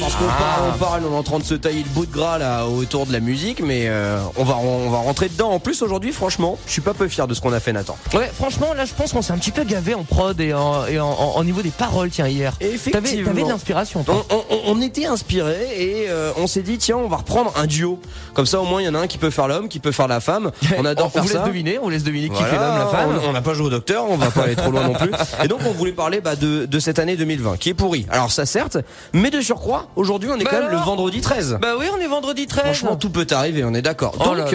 parce qu'on Ah. parle, on parle, on est en train de se tailler le bout de gras là autour de la musique, mais euh, on va on va rentrer dedans. En plus aujourd'hui, franchement, je suis pas peu fier de ce qu'on a fait, Nathan. Ouais, franchement, là, je pense qu'on s'est un petit peu gavé en prod et en, et en, en- en niveau des paroles, tiens, hier. T'avais, Effectivement. t'avais de l'inspiration, On, toi. on- on- on était inspiré et euh, on s'est dit tiens on va reprendre un duo comme ça au moins il y en a un qui peut faire l'homme qui peut faire la femme on adore on faire vous laisse ça deviner, on vous laisse deviner qui Voilà, fait l'homme, la femme. On on n'a pas joué au docteur, on va pas aller trop loin non plus. Et donc on voulait parler bah, de, de cette année 2020 qui est pourrie. Alors ça certes, mais de surcroît, aujourd'hui on est Bah quand même alors le vendredi 13. Bah oui, on est vendredi 13. Franchement tout peut arriver, on est d'accord. oh Donc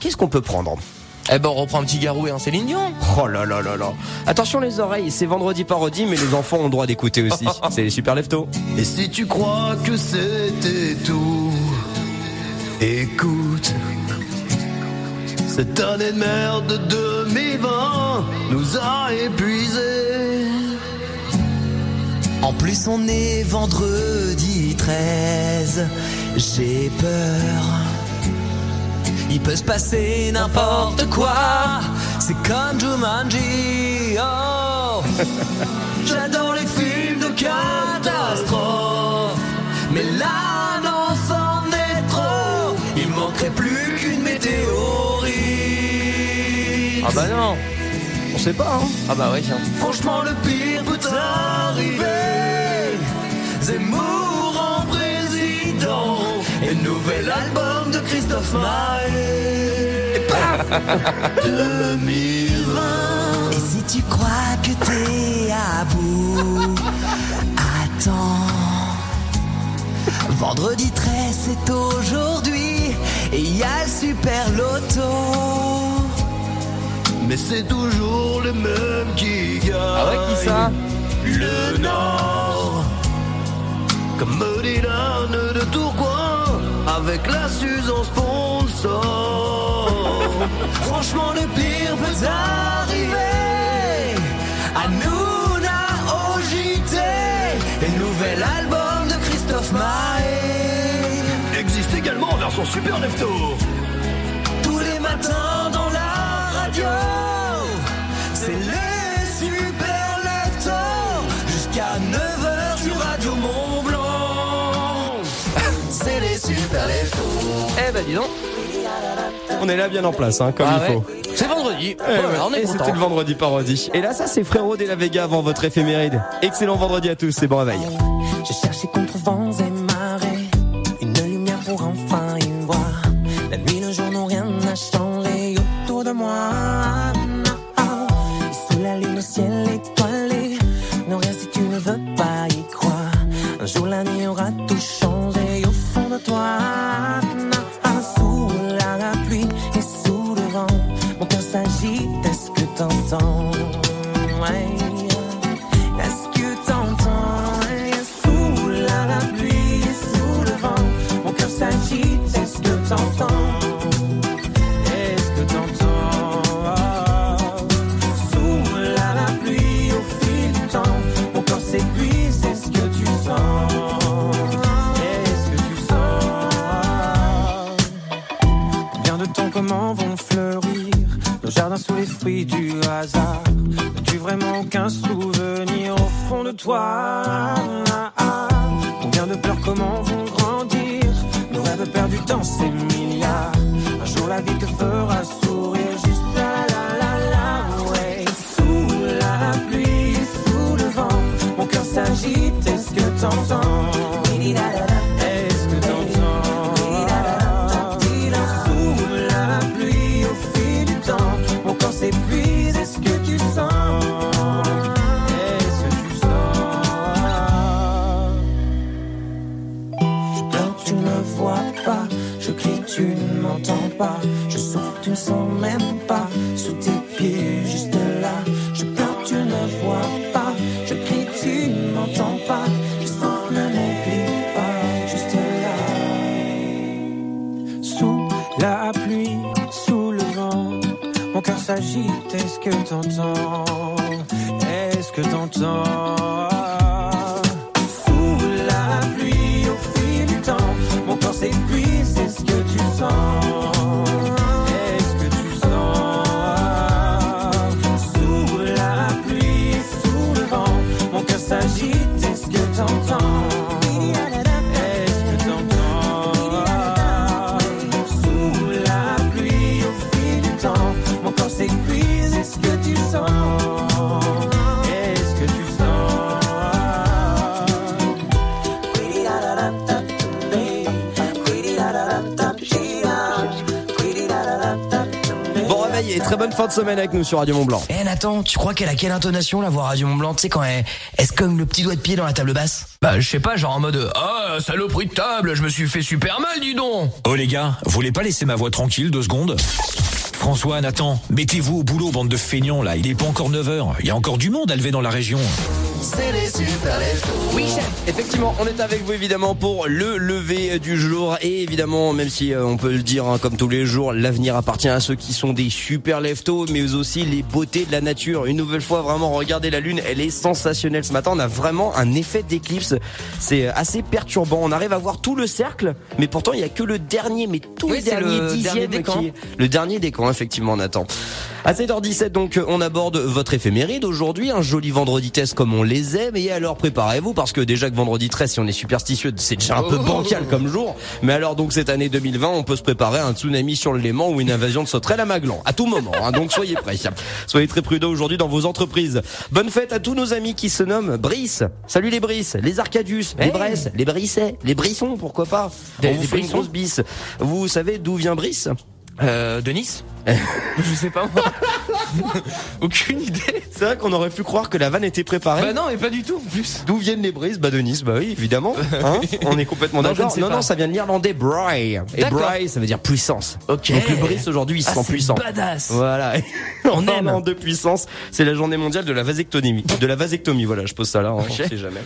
qu'est-ce qu'on peut prendre? Eh ben, on reprend un petit garou et un Céline Dion. Oh là là là là. Attention les oreilles, c'est vendredi parodie mais les enfants ont le droit d'écouter aussi. c'est les super leftos. Et si tu crois que c'était tout, écoute. Cette année de merde 2020 nous a épuisés. En plus, on est vendredi 13. J'ai peur. Il peut se passer n'importe quoi. C'est comme Jumanji. Oh. J'adore les films de catastrophe. Mais là, non, c'en est trop. Il manquerait plus qu'une météorite. Ah bah non. On sait pas hein. Ah bah ouais, tiens. Franchement, le pire peut arriver. Zemmour en président. Et nouvel album de Christophe Maé. Et paf 2020. Et si tu crois que t'es à bout, attends. Vendredi 13, c'est aujourd'hui. Et il y a le super loto. Mais c'est toujours le même qui gagne. Ah ouais, qui ça Le Nord. Comme Dylan de Tourcoing. Avec la Susan sponsor. Franchement, le pire peut arriver. À Nouna au JT. Et le nouvel album de Christophe Maé. Existe également en version super lefto. Tous les matins dans la radio. Eh bah dis donc. On est là bien en place hein, comme Ah il ouais. faut. C'est vendredi. Eh Voilà, ouais. on est Et c'était le vendredi parodie. Et là, ça, c'est Frérot de la Vega avant votre éphéméride. Excellent vendredi à tous, c'est bon réveil. J'ai cherché contre vents Aucun souvenir au fond de toi la pluie, sous le vent. Mon cœur s'agite, est-ce que t'entends? Est-ce que t'entends? Sous la pluie, au fil du temps Mon corps s'épuise, est-ce que tu sens? très bonne fin de semaine avec nous sur Radio Mont Blanc. Eh Nathan, tu crois qu'elle a quelle intonation la voix Radio Mont Blanc Tu sais quand elle, elle se cogne le petit doigt de pied dans la table basse? Bah je sais pas, genre en mode ah saloperie de table, je me suis fait super mal, dis donc. Oh les gars, vous voulez pas laisser ma voix tranquille deux secondes? François, Nathan, mettez-vous au boulot, bande de feignants là. Il est pas encore 9h. Il y a encore du monde à lever dans la région. C'est les super Oui, chef. Effectivement, on est avec vous évidemment pour le lever du jour et évidemment, même si euh, on peut le dire hein, comme tous les jours, l'avenir appartient à ceux qui sont des super leftos, mais aussi les beautés de la nature. Une nouvelle fois, vraiment, regardez la lune, elle est sensationnelle ce matin. On a vraiment un effet d'éclipse. C'est assez perturbant. On arrive à voir tout le cercle, mais pourtant il y a que le dernier, mais tout Oui, le dernier le dixième dernier décan. qui est le dernier décan, effectivement, Nathan. À 7h17, donc, on aborde votre éphéméride aujourd'hui, un joli vendredi test comme on les aime. Et alors, préparez-vous, parce que déjà que vendredi 13, si on est superstitieux, c'est déjà un peu bancal comme jour. Mais alors, donc, cette année 2020, on peut se préparer à un tsunami sur le Léman ou une invasion de sauterelles à Maglan. À tout moment, hein, donc soyez prêts. Soyez très prudents aujourd'hui dans vos entreprises. Bonne fête à tous nos amis qui se nomment Brice. Salut les Brice, les Arcadius, les Hey. Bresses, les Brissets, les Brissons, pourquoi pas. Des- on vous des fait une Brissons grosse bise. Vous savez d'où vient Brice? Euh, de Nice Je sais pas moi. Aucune idée. C'est vrai qu'on aurait pu croire que la vanne était préparée. Bah non, mais pas du tout en plus. D'où viennent les brises? Bah de Nice, bah oui, évidemment. Hein? On est complètement d'accord. Non, non, ça vient de l'irlandais bry. Et bry, ça veut dire puissance. Ok. Donc le brise aujourd'hui, il se Ah, sent puissant. badass. Voilà. en On parlant aime. de puissance, c'est la journée mondiale de la vasectomie. De la vasectomie, voilà, je pose ça là, hein, on Ok. sait jamais.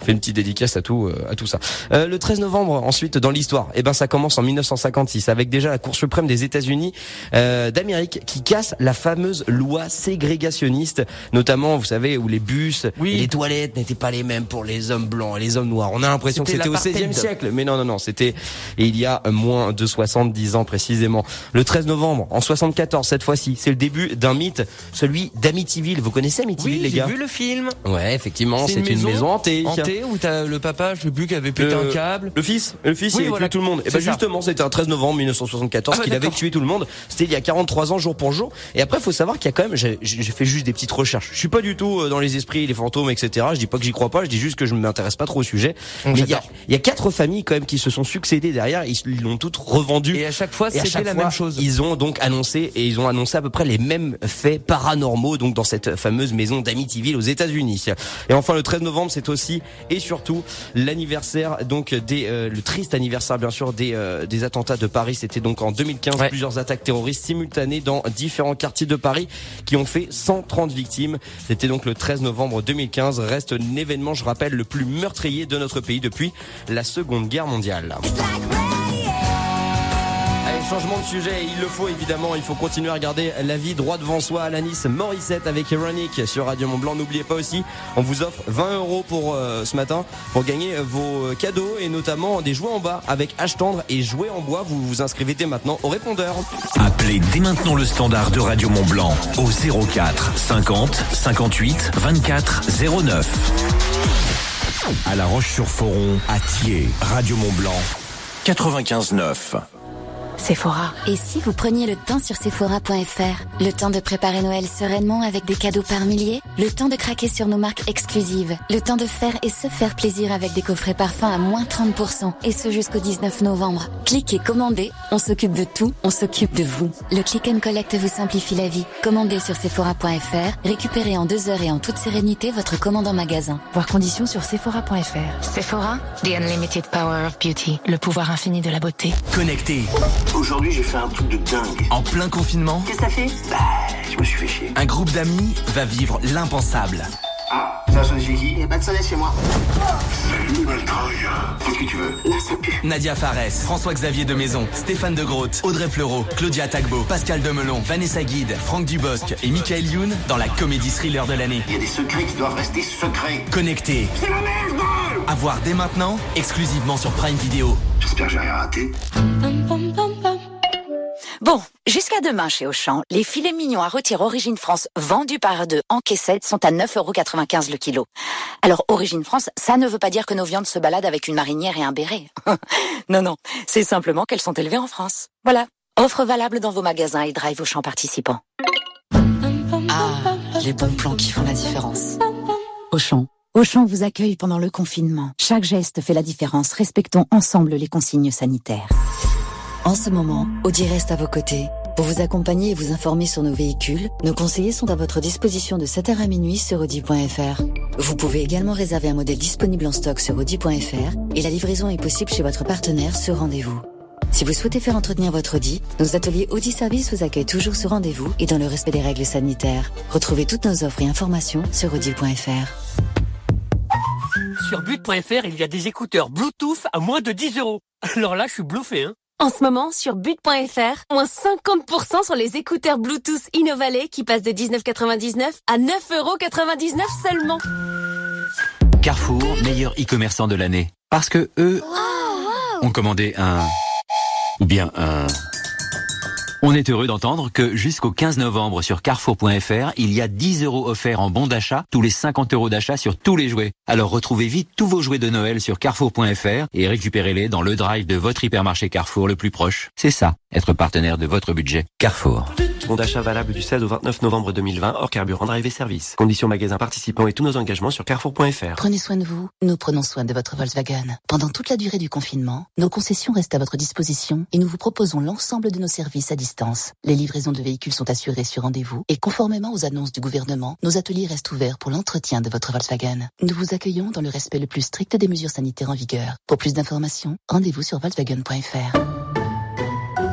On fait une petite dédicace à tout, euh, à tout ça. Euh, le 13 novembre, ensuite, dans l'histoire, eh ben, ça commence en 1956 avec déjà la Cour suprême des États-Unis euh, d'Amérique qui casse la fameuse loi ségrégationniste, notamment, vous savez, où les bus Oui. et les toilettes n'étaient pas les mêmes pour les hommes blancs et les hommes noirs. On a l'impression que C'était au. 16e siècle, mais non, non, non, c'était il y a moins de 70 ans précisément. Le 13 novembre, en 74, cette fois-ci, c'est le début d'un mythe, celui d'Amityville. Vous connaissez Amityville, Oui, les j'ai gars vu le film. Ouais, effectivement, c'est une, maison hantée. Hantée où t'as le papa, je sais plus, qui avait pété Le- un câble. Le fils, le fils, Oui, il a voilà. tué tout le monde. Et C'est ben justement, c'était un 13 novembre 1974 Ah qu'il avait tué tout le monde. C'était il y a 43 ans jour pour jour. Et après, faut savoir qu'il y a quand même, j'ai fait juste des petites recherches. Je suis pas du tout euh, dans les esprits, les fantômes, etc. Je dis pas que j'y crois pas, je dis juste que je ne m'intéresse pas trop au sujet. Mais il y a, j'adore. il y a quatre familles quand même qui se sont succédées derrière. Ils l'ont toutes revendues. Et à chaque fois, c'était la fois, même chose. Ils ont donc annoncé et ils ont annoncé à peu près les mêmes faits paranormaux donc dans cette fameuse maison d'Amityville aux États-Unis. Et enfin le 13 novembre, c'est aussi et surtout l'anniversaire donc des euh, le triste anniversaire bien sûr des euh, des attentats de Paris. C'était donc en 2015 Ouais. plusieurs attaques terroristes dans différents quartiers de Paris qui ont fait 130 victimes. C'était donc le 13 novembre 2015. Reste l'événement, je rappelle, le plus meurtrier de notre pays depuis la Seconde Guerre mondiale. Changement de sujet, il le faut évidemment, il faut continuer à regarder la vie droit devant soi. Alanis Morissette avec Ironic sur Radio Mont Blanc. N'oubliez pas aussi, on vous offre 20 euros pour euh, ce matin pour gagner vos cadeaux et notamment des jouets en bas avec H tendre et jouets en bois. Vous vous inscrivez dès maintenant au répondeur. Appelez dès maintenant le standard de Radio Mont Blanc au 04 50 58 24 09. À La Roche-sur-Foron, à Thiers, Radio Mont Blanc 95 9. Sephora. Et si vous preniez le temps sur Sephora.fr Le temps de préparer Noël sereinement avec des cadeaux par milliers Le temps de craquer sur nos marques exclusives Le temps de faire et se faire plaisir avec des coffrets parfums à moins 30% Et ce jusqu'au 19 novembre. Cliquez commandez, on s'occupe de tout, on s'occupe de vous. Le click and collect vous simplifie la vie. Commandez sur Sephora.fr, récupérez en deux heures et en toute sérénité votre commande en magasin. Voir conditions sur Sephora.fr. Sephora, the unlimited power of beauty. Le pouvoir infini de la beauté. Connecté, Aujourd'hui, j'ai fait un truc de dingue. en plein confinement, Qu'est-ce que ça fait Bah, je me suis fait chier. un groupe d'amis va vivre l'impensable. Ah, ça a sonné chez qui Eh bah, ça sonne chez moi. Salut, Maltreuil. Qu'est-ce que tu veux Là, ça pue. Nadia Fares, François-Xavier de Maison, Stéphane de Groot, Audrey Fleurot, Claudia Tagbo, Pascal Demelon, Vanessa Guide, Franck Dubosc et Michael Youn dans la comédie thriller de l'année. Il y a des secrets qui doivent rester secrets. Connecté. C'est la merde À voir dès maintenant, exclusivement sur Prime Video. J'espère que j'ai rien raté. Bon, jusqu'à demain chez Auchan, les filets mignons à rôtir Origine France vendus par deux en caissette sont à 9,95€ le kilo. Alors Origine France, ça ne veut pas dire que nos viandes se baladent avec une marinière et un béret. non, non, c'est simplement qu'elles sont élevées en France. Voilà. Offre valable dans vos magasins et drive Auchan participants. Ah, les bons plans qui font la différence. Auchan. Auchan vous accueille pendant le confinement. Chaque geste fait la différence. Respectons ensemble les consignes sanitaires. En ce moment, Audi reste à vos côtés Pour vous accompagner et vous informer sur nos véhicules, nos conseillers sont à votre disposition de 7h à minuit sur Audi.fr. Vous pouvez également réserver un modèle disponible en stock sur Audi.fr et la livraison est possible chez votre partenaire sur rendez-vous. Si vous souhaitez faire entretenir votre Audi, nos ateliers Audi Service vous accueillent toujours sur rendez-vous et dans le respect des règles sanitaires. Retrouvez toutes nos offres et informations sur Audi.fr. Sur but.fr, il y a des écouteurs Bluetooth à moins de 10 euros. Alors là, je suis bluffé, hein. En ce moment, sur but.fr, moins 50% sur les écouteurs Bluetooth Innovalet qui passent de 19,99 à 9,99€ seulement. Carrefour, meilleur e-commerçant de l'année. Parce que eux ont commandé un... Ou bien un... On est heureux d'entendre que jusqu'au 15 novembre sur carrefour.fr, il y a 10 euros offerts en bon d'achat, tous les 50 euros d'achat sur tous les jouets. Alors retrouvez vite tous vos jouets de Noël sur carrefour.fr et récupérez-les dans le drive de votre hypermarché Carrefour le plus proche. C'est ça, être partenaire de votre budget. Carrefour. Bon d'achat valable du 16 au 29 novembre 2020 hors carburant drive et service. Conditions magasin participants et tous nos engagements sur carrefour.fr. Prenez soin de vous, nous prenons soin de votre Volkswagen. Pendant toute la durée du confinement, nos concessions restent à votre disposition et nous vous proposons l'ensemble de nos services à distance. Les livraisons de véhicules sont assurées sur rendez-vous et conformément aux annonces du gouvernement, nos ateliers restent ouverts pour l'entretien de votre Volkswagen. Nous vous accueillons dans le respect le plus strict des mesures sanitaires en vigueur. Pour plus d'informations, rendez-vous sur volkswagen.fr.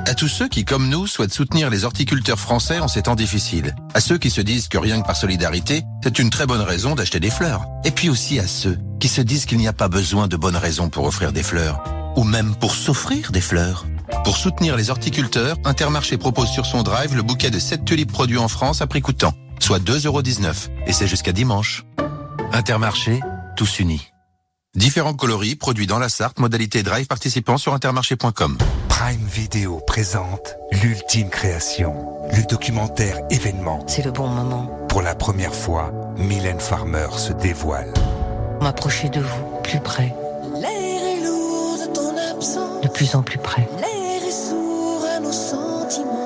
À tous ceux qui, comme nous, souhaitent soutenir les horticulteurs français en ces temps difficiles. À ceux qui se disent que rien que par solidarité, c'est une très bonne raison d'acheter des fleurs. Et puis aussi à ceux qui se disent qu'il n'y a pas besoin de bonnes raisons pour offrir des fleurs. Ou même pour s'offrir des fleurs. Pour soutenir les horticulteurs, Intermarché propose sur son drive le bouquet de 7 tulipes produits en France à prix coûtant, soit 2,19€. Et c'est jusqu'à dimanche. Intermarché, tous unis. Différents coloris produits dans la Sarthe, modalité drive participant sur intermarché.com. Prime Video présente l'ultime création, le documentaire événement. C'est le bon moment. Pour la première fois, Mylène Farmer se dévoile. M'approcher de vous, plus près. L'air est lourd de ton absence. De plus en plus près.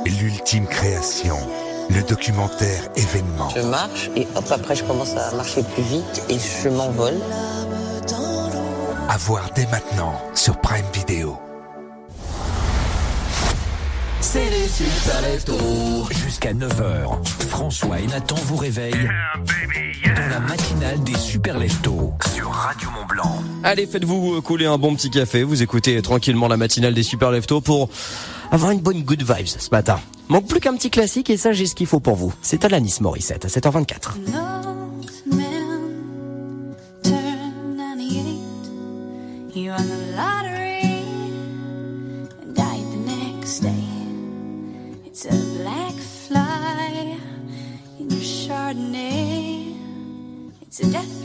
L'ultime création, le documentaire événement. Je marche et hop, après je commence à marcher plus vite et je m'envole. À voir dès maintenant sur Prime Video. C'est les super leftos. Jusqu'à 9h, François et Nathan vous réveillent dans la matinale des super leftos sur Radio Mont Blanc. Allez, faites-vous couler un bon petit café. Vous écoutez tranquillement la matinale des super leftos pour avoir une bonne good vibes ce matin. Manque plus qu'un petit classique et ça, j'ai ce qu'il faut pour vous. C'est Alanis Morissette à 7h24. You won the lottery and died the next day. It's a black fly in your Chardonnay. It's a death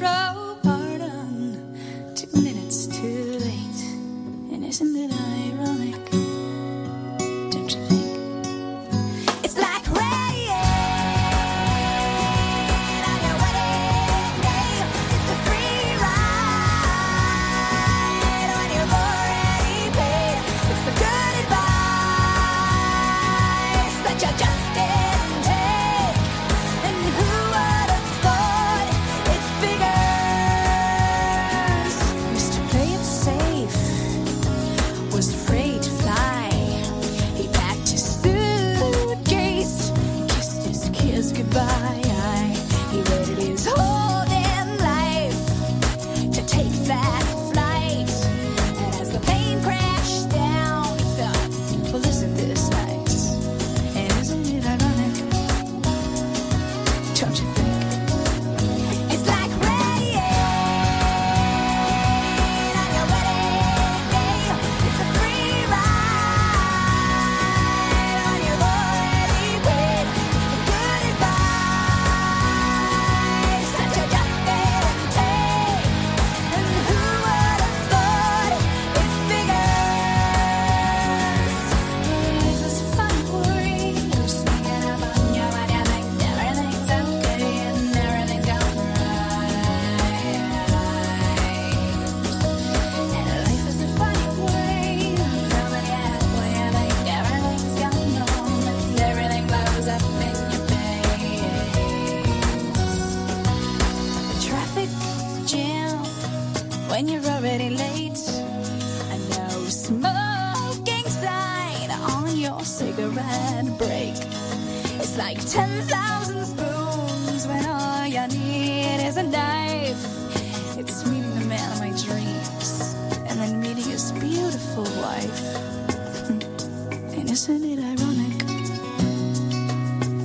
isn't it ironic?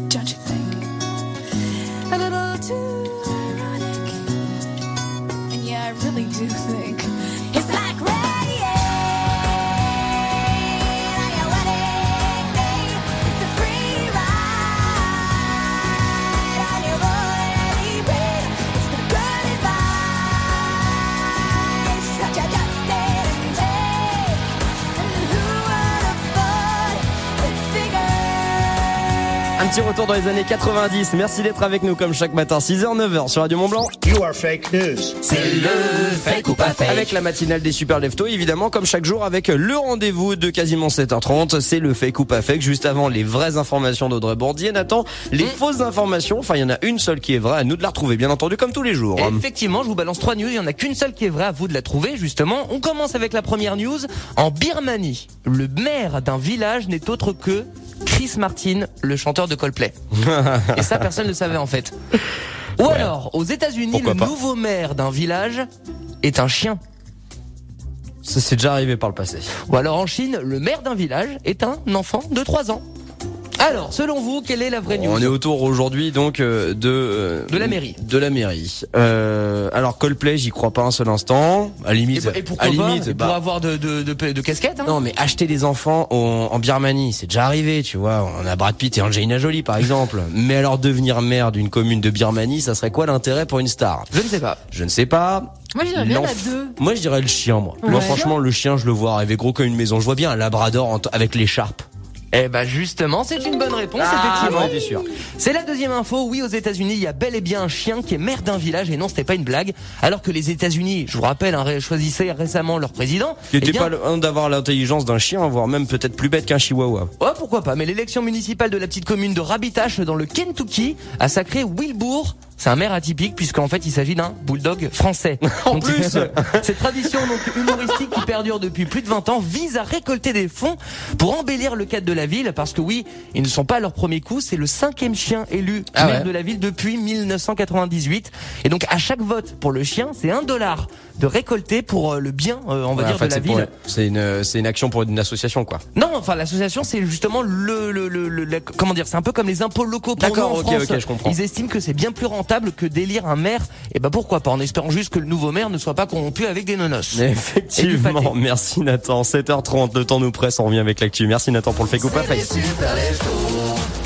Don't you think? A little too ironic. And yeah, I really do think Un petit retour dans les années 90. Merci d'être avec nous comme chaque matin, 6h, 9h sur Radio Mont Blanc. You are fake news. C'est le fake ou pas fake. Avec la matinale des super leftos, évidemment, comme chaque jour, avec le rendez-vous de quasiment 7h30. C'est le fake ou pas fake. Juste avant, les vraies informations d'Audrey Bourdier. Nathan, les fausses informations. Enfin, il y en a une seule qui est vraie. À nous de la retrouver, bien entendu, comme tous les jours. Effectivement, je vous balance trois news. Il y en a qu'une seule qui est vraie. À vous de la trouver, justement. On commence avec la première news. En Birmanie, le maire d'un village n'est autre que Chris Martin, le chanteur de Coldplay. Et ça, personne ne le savait en fait. Ou alors, aux États-Unis, le pas. nouveau maire d'un village est un chien. Ça s'est déjà arrivé par le passé. Ou alors en Chine, le maire d'un village est un enfant de 3 ans. Alors, selon vous, quelle est la vraie news On est autour aujourd'hui donc euh, de euh, De la mairie. De la mairie. Euh, alors Coldplay, j'y crois pas un seul instant. À Et, limite, et pourquoi à pas limite, Et bah, Pour avoir de, de, de, de casquettes hein Non, mais acheter des enfants en, en Birmanie, c'est déjà arrivé, tu vois. On a Brad Pitt et Angelina Jolie, par exemple. mais alors devenir maire d'une commune de Birmanie, ça serait quoi l'intérêt pour une star? Je ne sais pas. Je ne sais pas. Moi, je dirais bien la 2. Moi, je dirais le chien, moi. Moi, franchement, le chien, je le vois arriver gros comme une maison. Je vois bien un labrador avec l'écharpe. Eh ben justement, c'est une bonne réponse, Ah, effectivement. sûr. C'est la deuxième info. Oui, aux États-Unis, il y a bel et bien un chien qui est maire d'un village et non, c'était pas une blague. Alors que les États-Unis, je vous rappelle, hein, choisissaient récemment leur président. Qui eh était bien, pas loin d'avoir l'intelligence d'un chien, voire même peut-être plus bête qu'un chihuahua. Ouais, pourquoi pas. Mais l'élection municipale de la petite commune de Rabitache dans le Kentucky a sacré Wilbur. C'est un maire atypique puisqu'en fait il s'agit d'un bulldog français. En Donc, plus Cette tradition donc humoristique qui perdure depuis plus de 20 ans vise à récolter des fonds pour embellir le cadre de la ville parce que oui, ils ne sont pas à leur premier coup, c'est le cinquième chien élu Ah maire ouais. de la ville depuis 1998 et donc à chaque vote pour le chien, c'est un dollar de récolter pour euh, le bien euh, on va Ouais, dire en fait, de la ville. C'est une, c'est une action pour une association, quoi. Non, enfin l'association c'est justement le, le, le, le- la- comment dire, c'est un peu comme les impôts locaux pour nous en ok, France. ok, je comprends. Ils estiment que c'est bien plus rentable que d'élire un maire. Et ben pourquoi pas En espérant juste que le nouveau maire ne soit pas corrompu avec des nonos. Effectivement, merci Nathan. 7h30, le temps nous presse, on revient avec l'actu. Merci Nathan pour le fake ou pas.